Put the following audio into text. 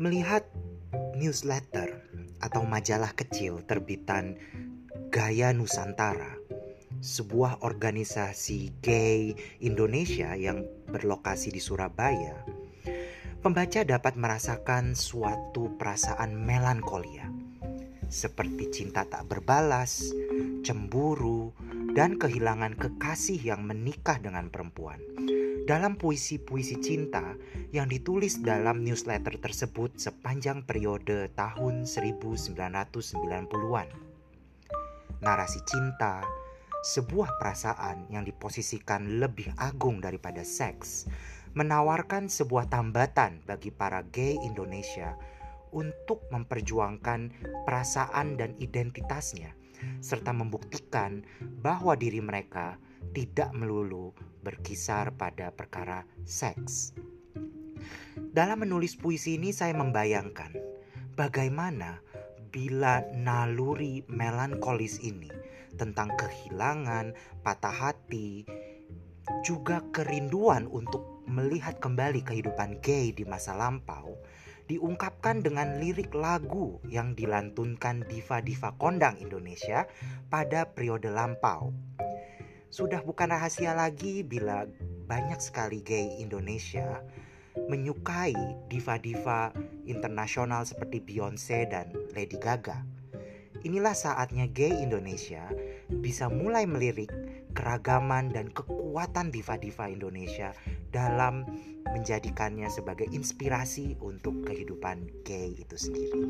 Melihat newsletter atau majalah kecil terbitan Gaya Nusantara, sebuah organisasi gay Indonesia yang berlokasi di Surabaya, pembaca dapat merasakan suatu perasaan melankolia, seperti cinta tak berbalas, cemburu, dan kehilangan kekasih yang menikah dengan perempuan. Dalam puisi-puisi cinta yang ditulis dalam newsletter tersebut sepanjang periode tahun 1990-an. Narasi cinta, sebuah perasaan yang diposisikan lebih agung daripada seks, menawarkan sebuah tambatan bagi para gay Indonesia untuk memperjuangkan perasaan dan identitasnya serta membuktikan bahwa diri mereka tidak melulu berkisar pada perkara seks. Dalam menulis puisi ini saya membayangkan bagaimana bila naluri melankolis ini tentang kehilangan, patah hati, juga kerinduan untuk melihat kembali kehidupan gay di masa lampau diungkapkan dengan lirik lagu yang dilantunkan diva-diva kondang Indonesia pada periode lampau. Sudah bukan rahasia lagi bila banyak sekali gay Indonesia menyukai diva-diva internasional seperti Beyonce dan Lady Gaga. Inilah saatnya gay Indonesia bisa mulai melirik keragaman dan kekuatan diva-diva Indonesia dalam menjadikannya sebagai inspirasi untuk kehidupan gay itu sendiri.